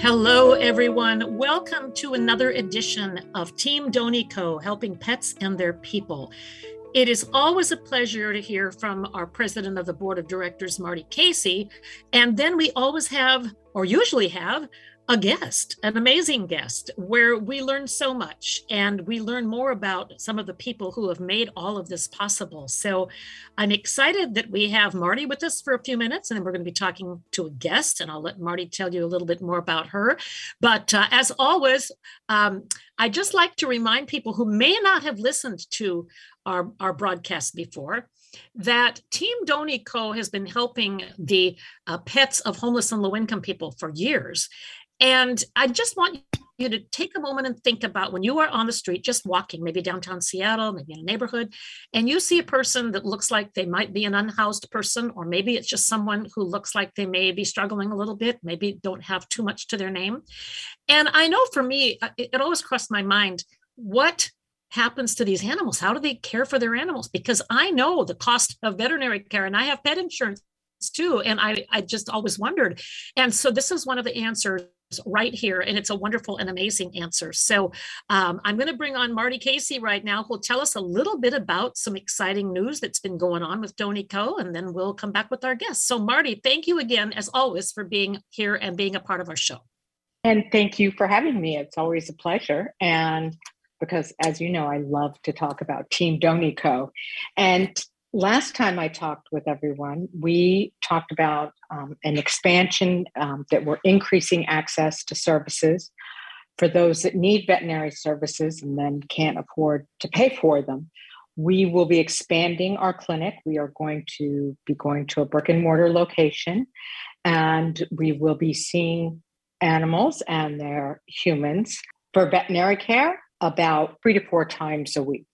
Hello, everyone. Welcome to another edition of Team Doney Coe, helping pets and their people. It is always a pleasure to hear from our president of the board of directors, Marti Casey. And then we always have, or usually have, a guest, an amazing guest, where we learn so much and we learn more about some of the people who have made all of this possible. So I'm excited that we have Marti with us for a few minutes, and then we're going to be talking to a guest, and I'll let Marti tell you a little bit more about her. But uh, as always, um, I just like to remind people who may not have listened to our, our broadcast before that Team Doney Coe has been helping the uh, pets of homeless and low income people for years. And I just want you to take a moment and think about when you are on the street, just walking, maybe downtown Seattle, maybe in a neighborhood, and you see a person that looks like they might be an unhoused person, or maybe it's just someone who looks like they may be struggling a little bit, maybe don't have too much to their name. And I know for me, uh, it, it always crossed my mind what happens to these animals? How do they care for their animals? Because I know the cost of veterinary care and I have pet insurance too. And I, I just always wondered. And so this is one of the answers right here and it's a wonderful and amazing answer so um, i'm going to bring on marti casey right now who'll tell us a little bit about some exciting news that's been going on with doney coe and then we'll come back with our guests so marti thank you again as always for being here and being a part of our show and thank you for having me it's always a pleasure and because as you know i love to talk about team doney coe and last time I talked with everyone, we talked about um, an expansion um, that we're increasing access to services for those that need veterinary services and then can't afford to pay for them. We will be expanding our clinic. We are going to be going to a brick and mortar location, and we will be seeing animals and their humans for veterinary care about three to four times a week.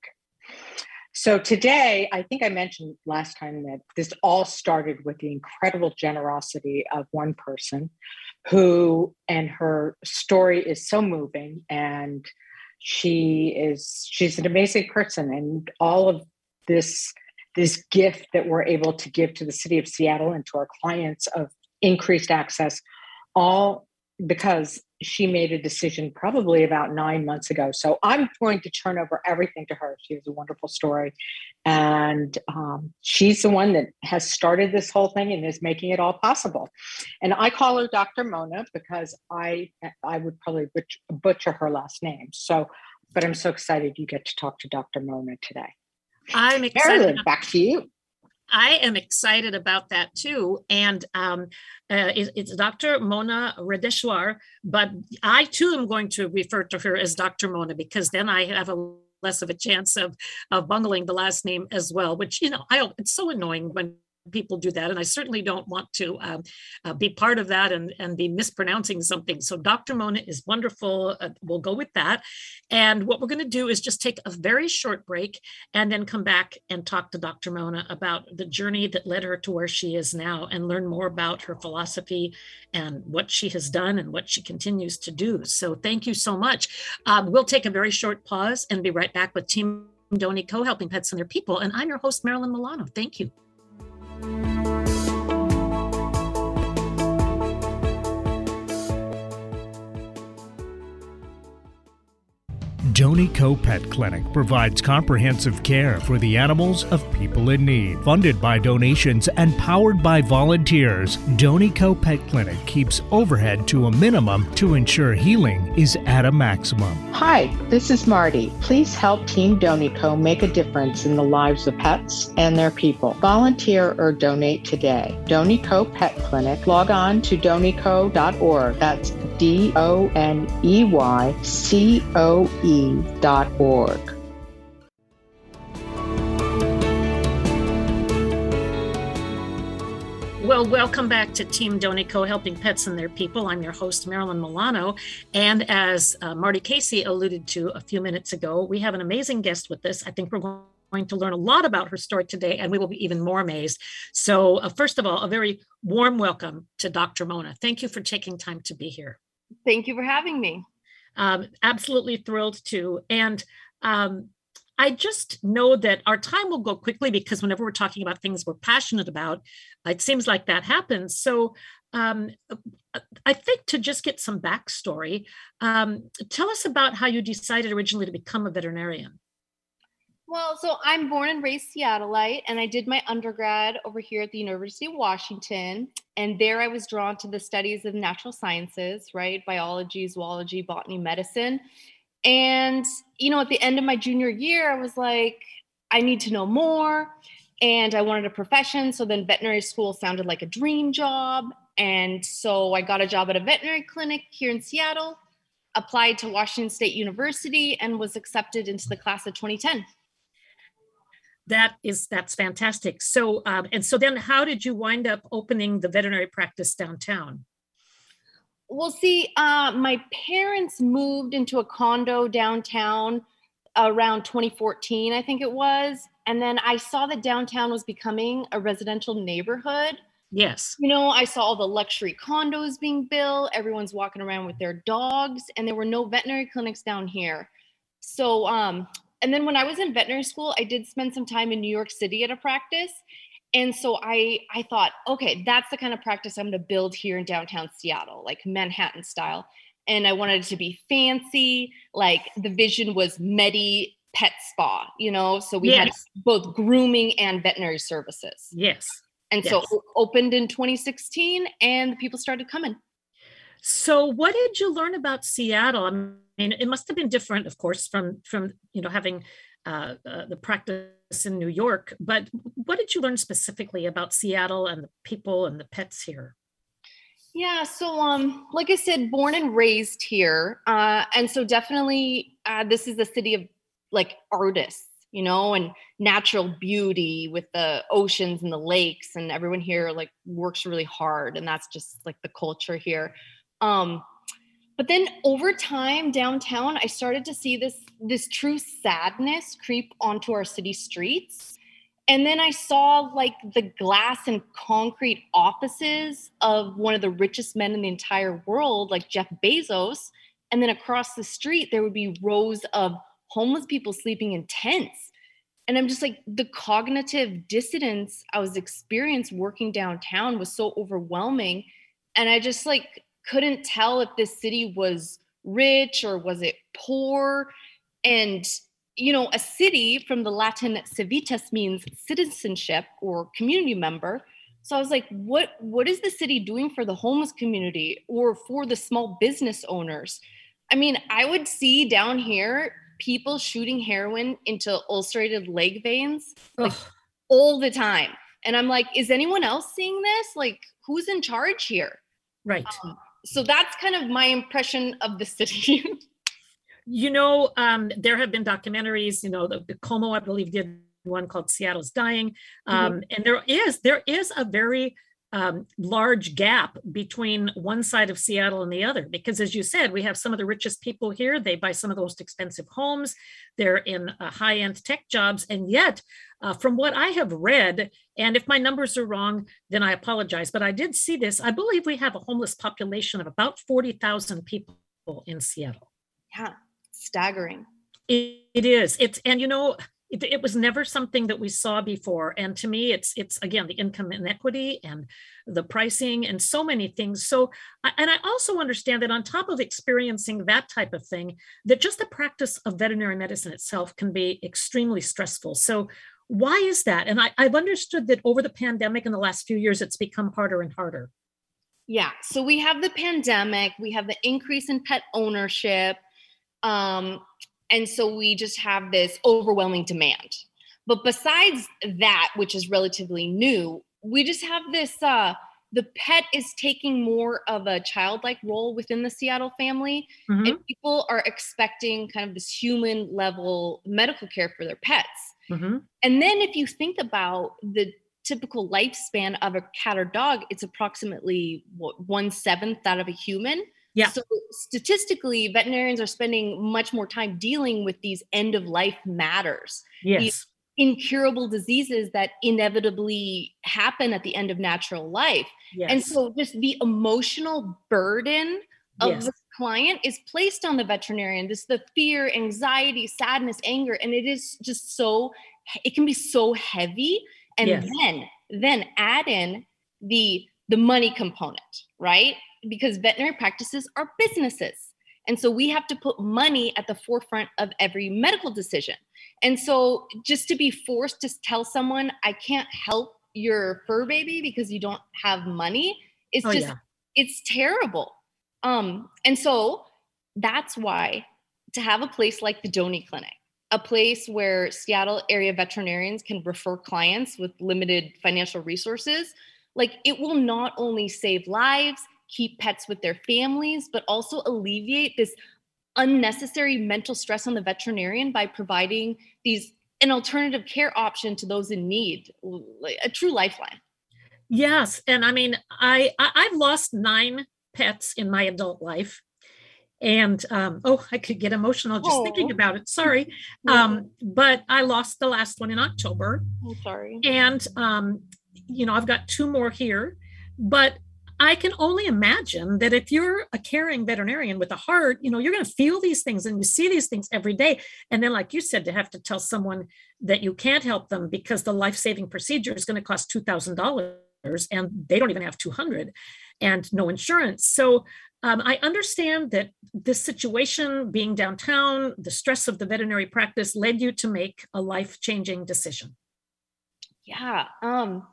So today, I think I mentioned last time that this all started with the incredible generosity of one person who, and her story is so moving and she is she's an amazing person and all of this this gift that we're able to give to the city of Seattle and to our clients of increased access all because she made a decision probably about nine months ago. So I'm going to turn over everything to her. She has a wonderful story. And um, she's the one that has started this whole thing and is making it all possible. And I call her Dr. Mona because I I would probably butcher, butcher her last name. So, but I'm so excited you get to talk to Dr. Mona today. I'm excited. Marilyn, back to you. I am excited about that too. And um, uh, it, it's Dr. Mona Redeshwar, but I too am going to refer to her as Dr. Mona because then I have a less of a chance of, of bungling the last name as well, which, you know, I it's so annoying when people do that. And I certainly don't want to um, uh, be part of that and, and be mispronouncing something. So Dr. Mona is wonderful. Uh, we'll go with that. And what we're going to do is just take a very short break and then come back and talk to Dr. Mona about the journey that led her to where she is now and learn more about her philosophy and what she has done and what she continues to do. So thank you so much. Um, we'll take a very short pause and be right back with Team Doney Coe helping pets and their people. And I'm your host, Marilyn Milano. Thank you. Bye. Doney Coe Pet Clinic provides comprehensive care for the animals of people in need. Funded by donations and powered by volunteers, Doney Coe Pet Clinic keeps overhead to a minimum to ensure healing is at a maximum. Hi, this is Marti. Please help Team Doney Coe make a difference in the lives of pets and their people. Volunteer or donate today. Doney Coe Pet Clinic. Log on to donico.org. That's D O N E Y C O E org. Well, welcome back to Team Doney Coe Helping Pets and Their People. I'm your host, Marilyn Milano. And as uh, Marti Casey alluded to a few minutes ago, we have an amazing guest with us. I think we're going to learn a lot about her story today, and we will be even more amazed. So, uh, first of all, a very warm welcome to Dr. Mona. Thank you for taking time to be here. Thank you for having me. Um, absolutely thrilled to. And um, I just know that our time will go quickly because whenever we're talking about things we're passionate about, it seems like that happens. So um, I think to just get some backstory, um, tell us about how you decided originally to become a veterinarian. Well, so I'm born and raised Seattleite, and I did my undergrad over here at the University of Washington. And there I was drawn to the studies of natural sciences, right? Biology, zoology, botany, medicine. And, you know, at the end of my junior year, I was like, I need to know more. And I wanted a profession. So then veterinary school sounded like a dream job. And so I got a job at a veterinary clinic here in Seattle, applied to Washington State University, and was accepted into the class of 2010 that is that's fantastic. So um, and so then how did you wind up opening the veterinary practice downtown? Well see uh, my parents moved into a condo downtown around 2014 i think it was and then i saw that downtown was becoming a residential neighborhood. Yes. You know i saw all the luxury condos being built everyone's walking around with their dogs and there were no veterinary clinics down here. So um, and then when I was in veterinary school, I did spend some time in New York City at a practice. And so I I thought, okay, that's the kind of practice I'm going to build here in downtown Seattle, like Manhattan style. And I wanted it to be fancy, like the vision was Medi Pet Spa, you know, so we yes. had both grooming and veterinary services. Yes. And yes. so opened in 2016 and people started coming. So what did you learn about Seattle? I mean, it must have been different, of course, from from you know having uh, uh, the practice in New York. But what did you learn specifically about Seattle and the people and the pets here? Yeah, so um, like I said, born and raised here, uh, and so definitely uh, this is a city of like artists, you know, and natural beauty with the oceans and the lakes, and everyone here like works really hard, and that's just like the culture here. Um, but then over time downtown i started to see this this true sadness creep onto our city streets. And then i saw like the glass and concrete offices of one of the richest men in the entire world like jeff bezos. And then across the street there would be rows of homeless people sleeping in tents. And i'm just like the cognitive dissonance i was experiencing working downtown was so overwhelming. And i just like couldn't tell if this city was rich or was it poor. And you know a city from the latin civitas means citizenship or community member. So i was like what what is the city doing for the homeless community or for the small business owners? I mean i would see down here people shooting heroin into ulcerated leg veins like all the time. And i'm like is anyone else seeing this? Like who's in charge here? Right. Um, so that's kind of my impression of the city. you know, um, there have been documentaries. You know, the, the KOMO, I believe, did one called Seattle's Dying, um, mm-hmm. and there is there is a very um, large gap between one side of Seattle and the other. Because, as you said, we have some of the richest people here. They buy some of the most expensive homes. They're in uh, high end tech jobs. And yet, uh, from what I have read, and if my numbers are wrong, then I apologize, but I did see this. I believe we have a homeless population of about 40,000 people in Seattle. Yeah, staggering. it, it is. It's, and you know, it, it, was never something that we saw before. And to me it's it's again the income inequity and the pricing and so many things. So and i also understand that on top of experiencing that type of thing that just the practice of veterinary medicine itself can be extremely stressful. So why is that? And I, i've understood that over the pandemic in the last few years it's become harder and harder. Yeah. So we have the pandemic we have the increase in pet ownership um, and so we just have this overwhelming demand. But besides that, which is relatively new, we just have this uh, the pet is taking more of a childlike role within the Seattle family. Mm-hmm. And people are expecting kind of this human level medical care for their pets. Mm-hmm. And then if you think about the typical lifespan of a cat or dog, it's approximately what, one seventh that of a human. Yeah. So statistically, veterinarians are spending much more time dealing with these end of life matters. Yes. These incurable diseases that inevitably happen at the end of natural life. Yes. And so just the emotional burden of yes. the client is placed on the veterinarian. This the fear, anxiety, sadness, anger, and it is just so it can be so heavy. And yes. then then add in the the money component, right? Because veterinary practices are businesses. And so we have to put money at the forefront of every medical decision. And so just to be forced to tell someone, I can't help your fur baby because you don't have money, it's oh, just, yeah. it's terrible. Um, and so that's why to have a place like the Doney Clinic, a place where Seattle area veterinarians can refer clients with limited financial resources, like it will not only save lives, keep pets with their families, but also alleviate this unnecessary mental stress on the veterinarian by providing these an alternative care option to those in need, like a true lifeline. Yes, and I mean, I, I I've lost nine pets in my adult life, and um, oh, I could get emotional just oh. thinking about it. Sorry, um, but I lost the last one in October. I'm sorry, and um, you know I've got two more here, but I can only imagine that if you're a caring veterinarian with a heart, you know, you're going to feel these things and you see these things every day. And then, like you said, to have to tell someone that you can't help them because the life saving procedure is going to cost $2,000 and they don't even have 200 and no insurance. So um, I understand that this situation being downtown, the stress of the veterinary practice led you to make a life changing decision. Yeah. Um,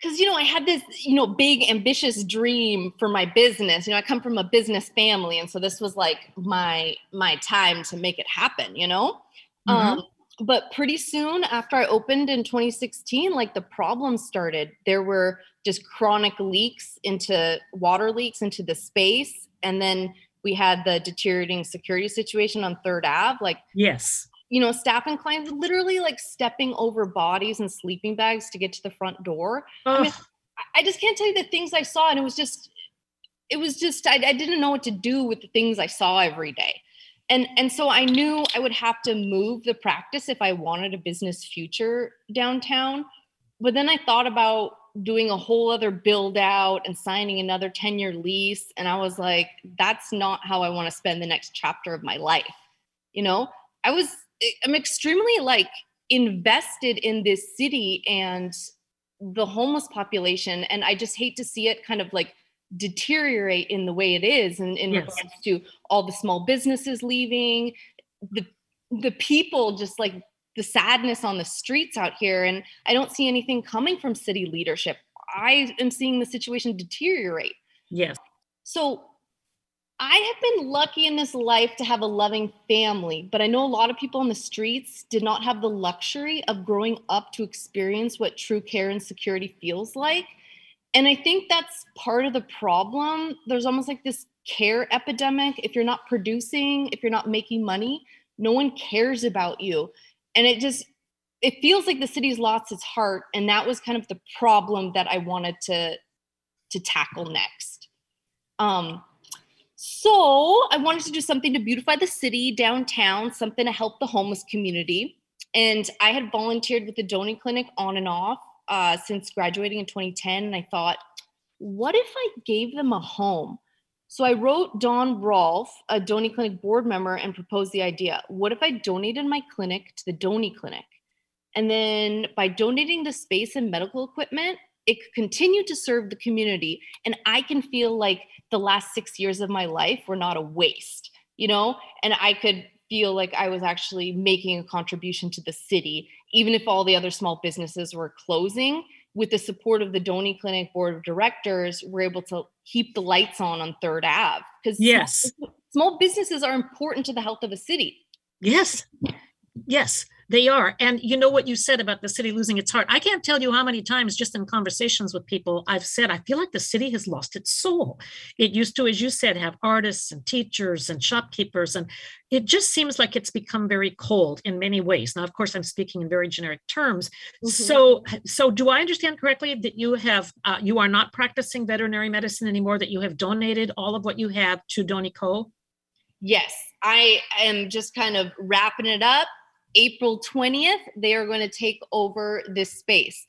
because you know i had this you know big ambitious dream for my business. You know i come from a business family and so this was like my my time to make it happen you know? Mm-hmm. um but pretty soon after i opened in 2016 like the problems started. There were just chronic leaks into water leaks into the space and then we had the deteriorating security situation on third ave like yes you know, staff and clients literally like stepping over bodies and sleeping bags to get to the front door. I mean, I just can't tell you the things I saw, and it was just, it was just, I, I didn't know what to do with the things I saw every day. And, and so I knew I would have to move the practice if I wanted a business future downtown. But then I thought about doing a whole other build out and signing another 10 year lease. And I was like, that's not how I want to spend the next chapter of my life. You know, I was I'm extremely like invested in this city and the homeless population and i just hate to see it kind of like deteriorate in the way it is and in yes. regards to all the small businesses leaving the the people just like the sadness on the streets out here and i don't see anything coming from city leadership. I am seeing the situation deteriorate. Yes. So I have been lucky in this life to have a loving family, but I know a lot of people on the streets did not have the luxury of growing up to experience what true care and security feels like. And I think that's part of the problem. There's almost like this care epidemic. If you're not producing, if you're not making money, no one cares about you. And it just, it feels like the city's lost its heart. And that was kind of the problem that I wanted to, to tackle next. Um, so I wanted to do something to beautify the city downtown, something to help the homeless community. And I had volunteered with the Doney Clinic on and off uh, since graduating in 2010. And I thought, what if I gave them a home? So I wrote Don Rolfe, a Doney Clinic board member, and proposed the idea. What if I donated my clinic to the Doney Clinic? And then by donating the space and medical equipment, it could continue to serve the community. And I can feel like the last six years of my life were not a waste, you know? And I could feel like I was actually making a contribution to the city, even if all the other small businesses were closing. With the support of the Doney Clinic Board of Directors, we're able to keep the lights on on Third Ave because yes, small businesses are important to the health of a city. Yes, yes. They are. And you know what you said about the city losing its heart? I can't tell you how many times, just in conversations with people, I've said, I feel like the city has lost its soul. It used to, as you said, have artists and teachers and shopkeepers. And it just seems like it's become very cold in many ways. Now, of course, I'm speaking in very generic terms. Mm-hmm. So, so do I understand correctly that you have, uh, you are not practicing veterinary medicine anymore, that you have donated all of what you have to Doney Coe? Yes, I am just kind of wrapping it up April 20th, they are going to take over this space.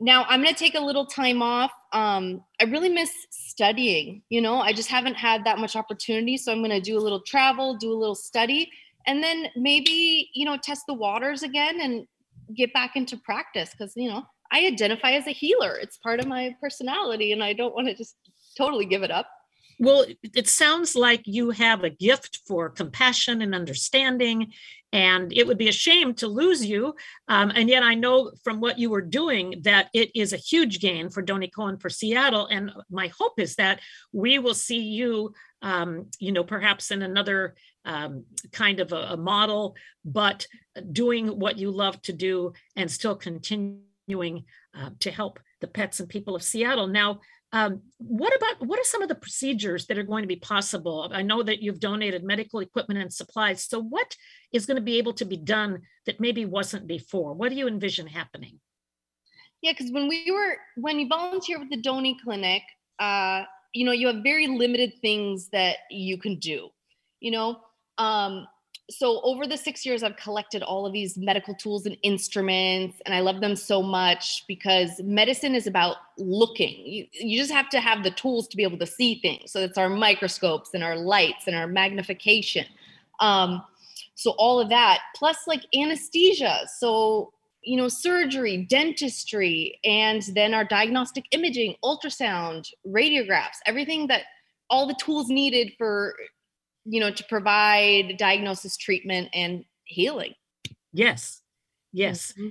Now, I'm going to take a little time off. Um, I really miss studying. You know, I just haven't had that much opportunity. So I'm going to do a little travel, do a little study, and then maybe, you know, test the waters again and get back into practice because, you know, I identify as a healer. It's part of my personality, and I don't want to just totally give it up. Well, it sounds like you have a gift for compassion and understanding, and it would be a shame to lose you. Um, and yet, I know from what you were doing that it is a huge gain for Doni Cohen for Seattle. And my hope is that we will see you, um, you know, perhaps in another um, kind of a, a model, but doing what you love to do and still continuing uh, to help the pets and people of Seattle. Now, um, what about what are some of the procedures that are going to be possible? I know that you've donated medical equipment and supplies. So, what is going to be able to be done that maybe wasn't before? What do you envision happening? Yeah, because when we were when you volunteer with the Doney Clinic, uh, you know, you have very limited things that you can do. You know, um, so over the six years i've collected all of these medical tools and instruments and i love them so much because medicine is about looking. You, you just have to have the tools to be able to see things. So it's our microscopes and our lights and our magnification. Um, so all of that plus like anesthesia. So you know surgery dentistry and then our diagnostic imaging ultrasound radiographs everything that all the tools needed for you know, to provide diagnosis, treatment, and healing. Yes. Yes. Mm-hmm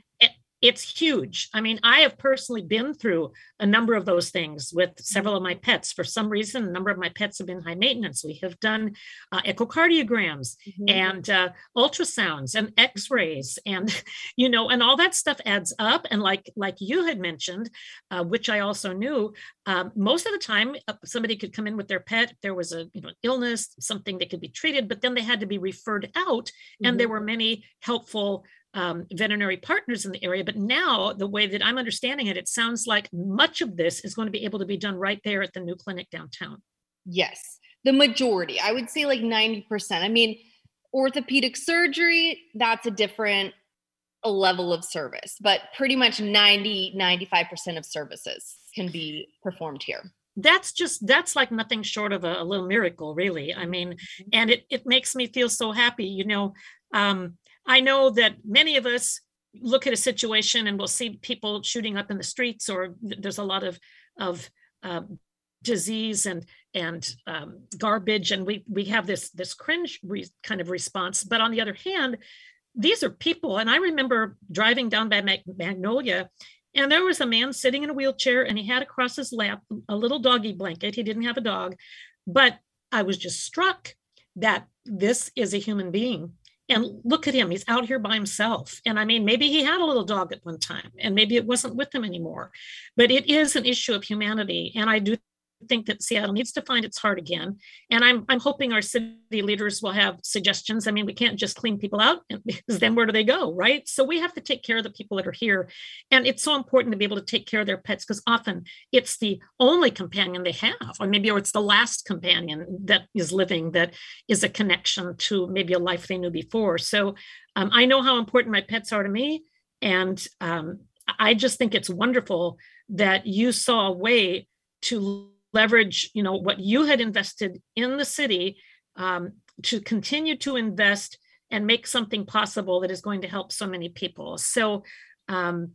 it's huge. I mean, I have personally been through a number of those things with several of my pets. For some reason, a number of my pets have been high maintenance. We have done uh, echocardiograms mm-hmm. and uh, ultrasounds and X-rays, and you know, and all that stuff adds up. And like like you had mentioned, uh, which I also knew, um, most of the time uh, somebody could come in with their pet. There was a you know illness, something that could be treated, but then they had to be referred out, mm-hmm. and there mm-hmm. were many helpful um, veterinary partners in the area. But now, the way that I'm understanding it, it sounds like much of this is going to be able to be done right there at the new clinic downtown. Yes, the majority. I would say like 90%. I mean, orthopedic surgery, that's a different level of service, but pretty much 90, 95% of services can be performed here that's just that's like nothing short of a, a, little miracle really i mean mm-hmm. and it, it makes me feel so happy you know um, I know that many of us look at a situation and we'll see people shooting up in the streets, or there's a lot of of uh, disease and and um, garbage, and we we have this this cringe re- kind of response. But on the other hand, these are people, and I remember driving down by Mag- Magnolia, and there was a man sitting in a wheelchair, and he had across his lap a little doggy blanket. He didn't have a dog, but I was just struck that this is a human being and look at him. He's out here by himself. And i mean maybe he had a little dog at one time and maybe it wasn't with him anymore. But it is an issue of humanity and i do think that Seattle needs to find its heart again. And I'm I'm hoping our city leaders will have suggestions. I mean, we can't just clean people out because then where do they go, right? So we have to take care of the people that are here. And it's so important to be able to take care of their pets because often it's the only companion they have, or maybe or it's the last companion that is living that is a connection to maybe a life they knew before. So um, I know how important my pets are to me. And um, I just think it's wonderful that you saw a way to leverage you know what you had invested in the city um, to continue to invest and make something possible that is going to help so many people. So um,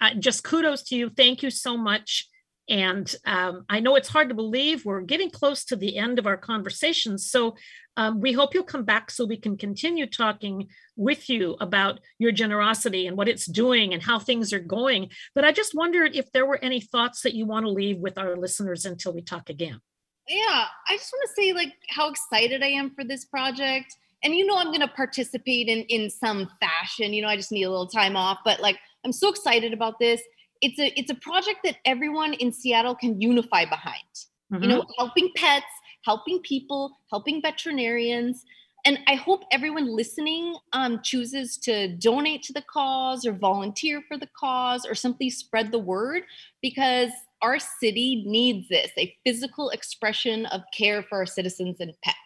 I, just kudos to you. Thank you so much and um, I know it's hard to believe we're getting close to the end of our conversation. So um, we hope you'll come back so we can continue talking with you about your generosity and what it's doing and how things are going. But I just wondered if there were any thoughts that you want to leave with our listeners until we talk again. Yeah, I just want to say like how excited I am for this project. And you know I'm going to participate in in some fashion. You know, I just need a little time off, but like I'm so excited about this it's a it's a project that everyone in Seattle can unify behind. Mm-hmm. You know, mm-hmm. helping pets, helping people, helping veterinarians. And I hope everyone listening um, chooses to donate to the cause or volunteer for the cause or simply spread the word because our city needs this a physical expression of care for our citizens and pets.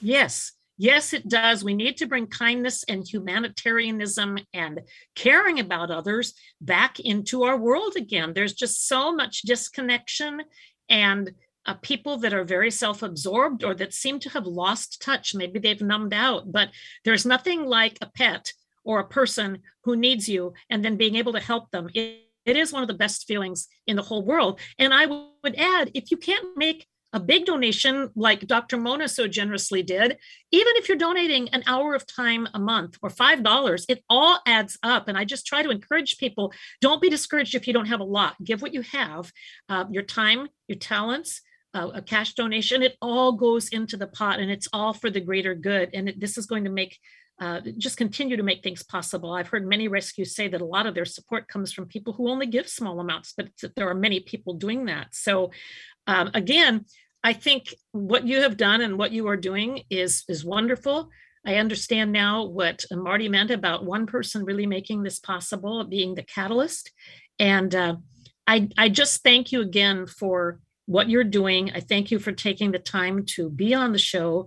Yes, Yes, it does. We need to bring kindness and humanitarianism and caring about others back into our world again. There's just so much disconnection and uh, people that are very self absorbed or that seem to have lost touch. Maybe they've numbed out, but there's nothing like a pet or a person who needs you and then being able to help them. It, it is one of the best feelings in the whole world. And I would add, if you can't make a big donation like Dr. Mona so generously did, even if you're donating an hour of time a month or $5, it all adds up. And I just try to encourage people don't be discouraged if you don't have a lot. Give what you have uh, your time, your talents. Uh, a cash donation, it all goes into the pot and it's all for the greater good. And it, this is going to make uh, just continue to make things possible. I've heard many rescues say that a lot of their support comes from people who only give small amounts, but there are many people doing that. So, um, again, I think what you have done and what you are doing is is wonderful. I understand now what Marti meant about one person really making this possible, being the catalyst. And uh, I, I just thank you again for what you're doing. I thank you for taking the time to be on the show.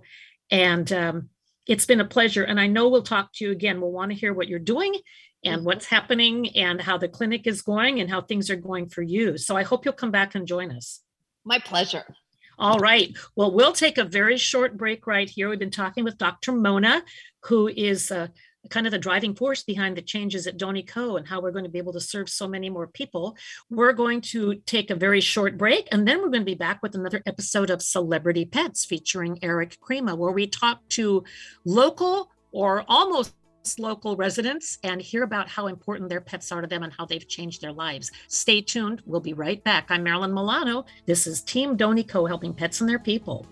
And um, it's been a pleasure. And I know we'll talk to you again. We'll want to hear what you're doing and what's happening and how the clinic is going and how things are going for you. So I hope you'll come back and join us. My pleasure. All right. Well, we'll take a very short break right here. We've been talking with Dr. Mona, who is uh, kind of the driving force behind the changes at Doney Coe and how we're going to be able to serve so many more people. We're going to take a very short break and then we're going to be back with another episode of Celebrity Pets featuring Eric Crema, where we talk to local or almost local residents and hear about how important their pets are to them and how they've changed their lives. Stay tuned. We'll be right back. I'm Marilyn Milano. This is Team Doney Coe helping pets and their people.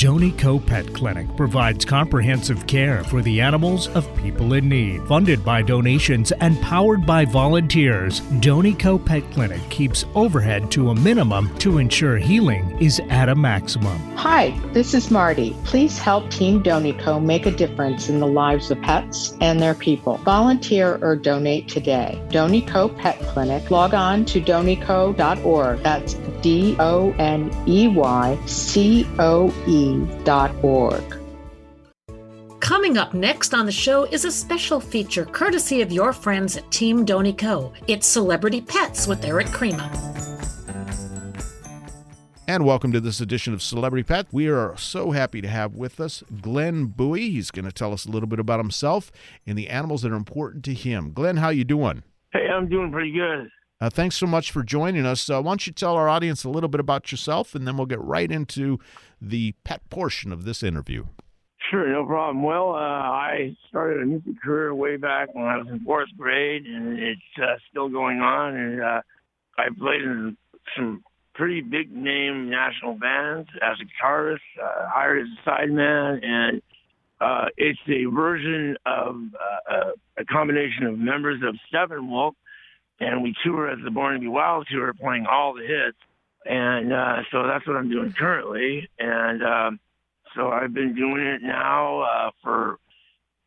Doney Coe Pet Clinic provides comprehensive care for the animals of people in need. Funded by donations and powered by volunteers, Doney Coe Pet Clinic keeps overhead to a minimum to ensure healing is at a maximum. Hi, this is Marti. Please help Team Doney Coe make a difference in the lives of pets and their people. Volunteer or donate today. Doney Coe Pet Clinic. Log on to donico.org. That's D O N E Y C O E org. Coming up next on the show is a special feature courtesy of your friends at Team Doney Coe. It's Celebrity Pets with Eric Crema. And welcome to this edition of Celebrity Pet. We are so happy to have with us Glenn Bowie. He's going to tell us a little bit about himself and the animals that are important to him. Glenn, how you doing? Hey, I'm doing pretty good. Uh, thanks so much for joining us. Uh, why don't you tell our audience a little bit about yourself, and then we'll get right into the pet portion of this interview. Sure, no problem. Well, uh, I started a music career way back when I was in fourth grade, and it's uh, still going on. And uh, I played in some pretty big name national bands as a guitarist, uh, hired as a sideman, and uh, it's a version of uh, a combination of members of Steppenwolf and we tour as the Born to Be Wild tour, playing all the hits. And uh, so that's what I'm doing currently. And um, so I've been doing it now uh, for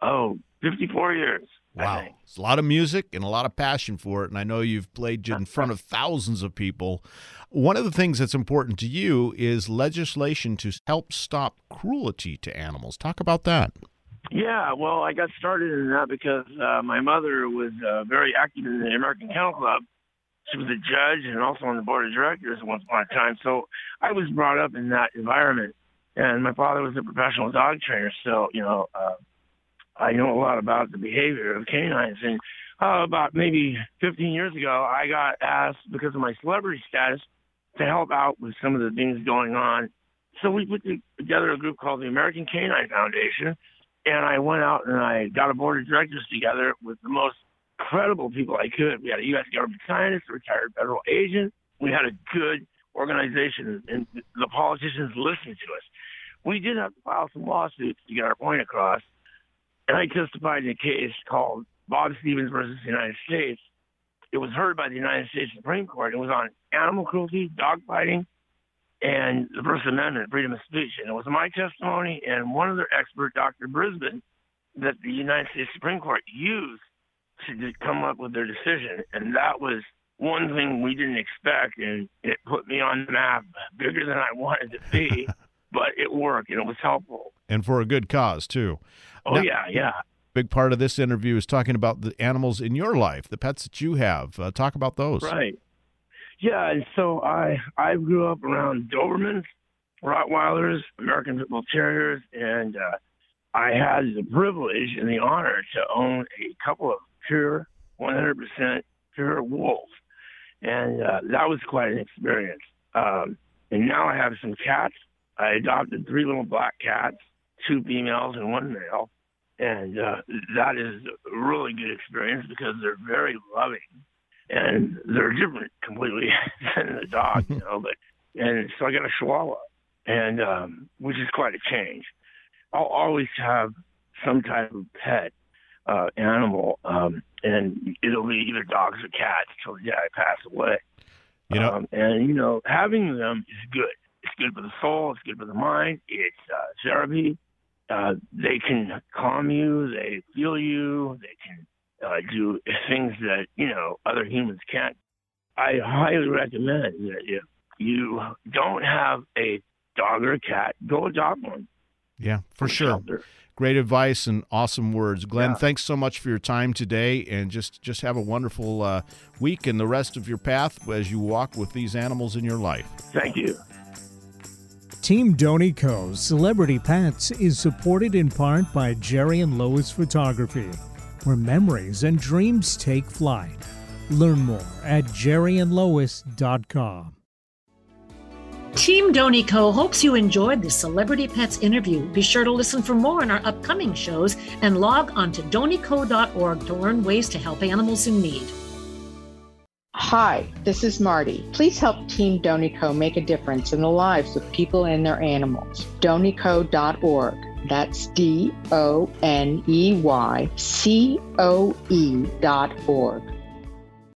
oh 54 years. Wow, it's a lot of music and a lot of passion for it. And I know you've played in front of thousands of people. One of the things that's important to you is legislation to help stop cruelty to animals. Talk about that. Yeah, well, I got started in that because uh, my mother was uh, very active in the American Kennel Club. She was a judge and also on the board of directors once upon a time. So I was brought up in that environment. And my father was a professional dog trainer, so you know uh, I know a lot about the behavior of canines. And uh, about maybe 15 years ago, I got asked because of my celebrity status to help out with some of the things going on. So we put together a group called the American Canine Foundation and I went out and I got a board of directors together with the most credible people I could. We had a U.S. government scientist, a retired federal agent. We had a good organization, and the politicians listened to us. We did have to file some lawsuits to get our point across, and I testified in a case called Bob Stevens versus the United States. It was heard by the United States Supreme Court. It was on animal cruelty, dogfighting, and the First Amendment, freedom of speech. And it was my testimony and one other expert, Dr. Brisbane, that the United States Supreme Court used to come up with their decision. And that was one thing we didn't expect. And it put me on the map bigger than I wanted to be, but it worked and it was helpful. And for a good cause, too. Oh, now, yeah, yeah. Big part of this interview is talking about the animals in your life, the pets that you have. Uh, talk about those. Right. Yeah, so I I grew up around Dobermans, Rottweilers, American Pit Bull Terriers, and uh, I had the privilege and the honor to own a couple of pure, 100% pure wolves, and uh, that was quite an experience. Um, and now I have some cats. I adopted three little black cats, two females and one male, and uh, that is a really good experience because they're very loving, and they're different completely than the dog, you know. But and so I got a Chihuahua, and um, which is quite a change. I'll always have some type of pet uh, animal, um, and it'll be either dogs or cats until the day I pass away. You know, um, and you know, having them is good. It's good for the soul. It's good for the mind. It's uh, therapy. Uh, they can calm you. They feel you. They can uh, do things that you know other humans can't. I highly recommend that if you don't have a dog or a cat, go adopt one. Yeah, for sure. Shelter. Great advice and awesome words, Glenn. Yeah. Thanks so much for your time today, and just just have a wonderful uh, week and the rest of your path as you walk with these animals in your life. Thank you. Team Donny Doney Coe Celebrity Pets is supported in part by Jerry and Lois Photography, where memories and dreams take flight. Learn more at jerryandlois.com. Team Doney Coe hopes you enjoyed the Celebrity Pets interview. Be sure to listen for more in our upcoming shows and log on to donico.org to learn ways to help animals in need. Hi, this is Marti. Please help Team Doney Coe make a difference in the lives of people and their animals. Donico.org. That's D O N E Y C O E dot org.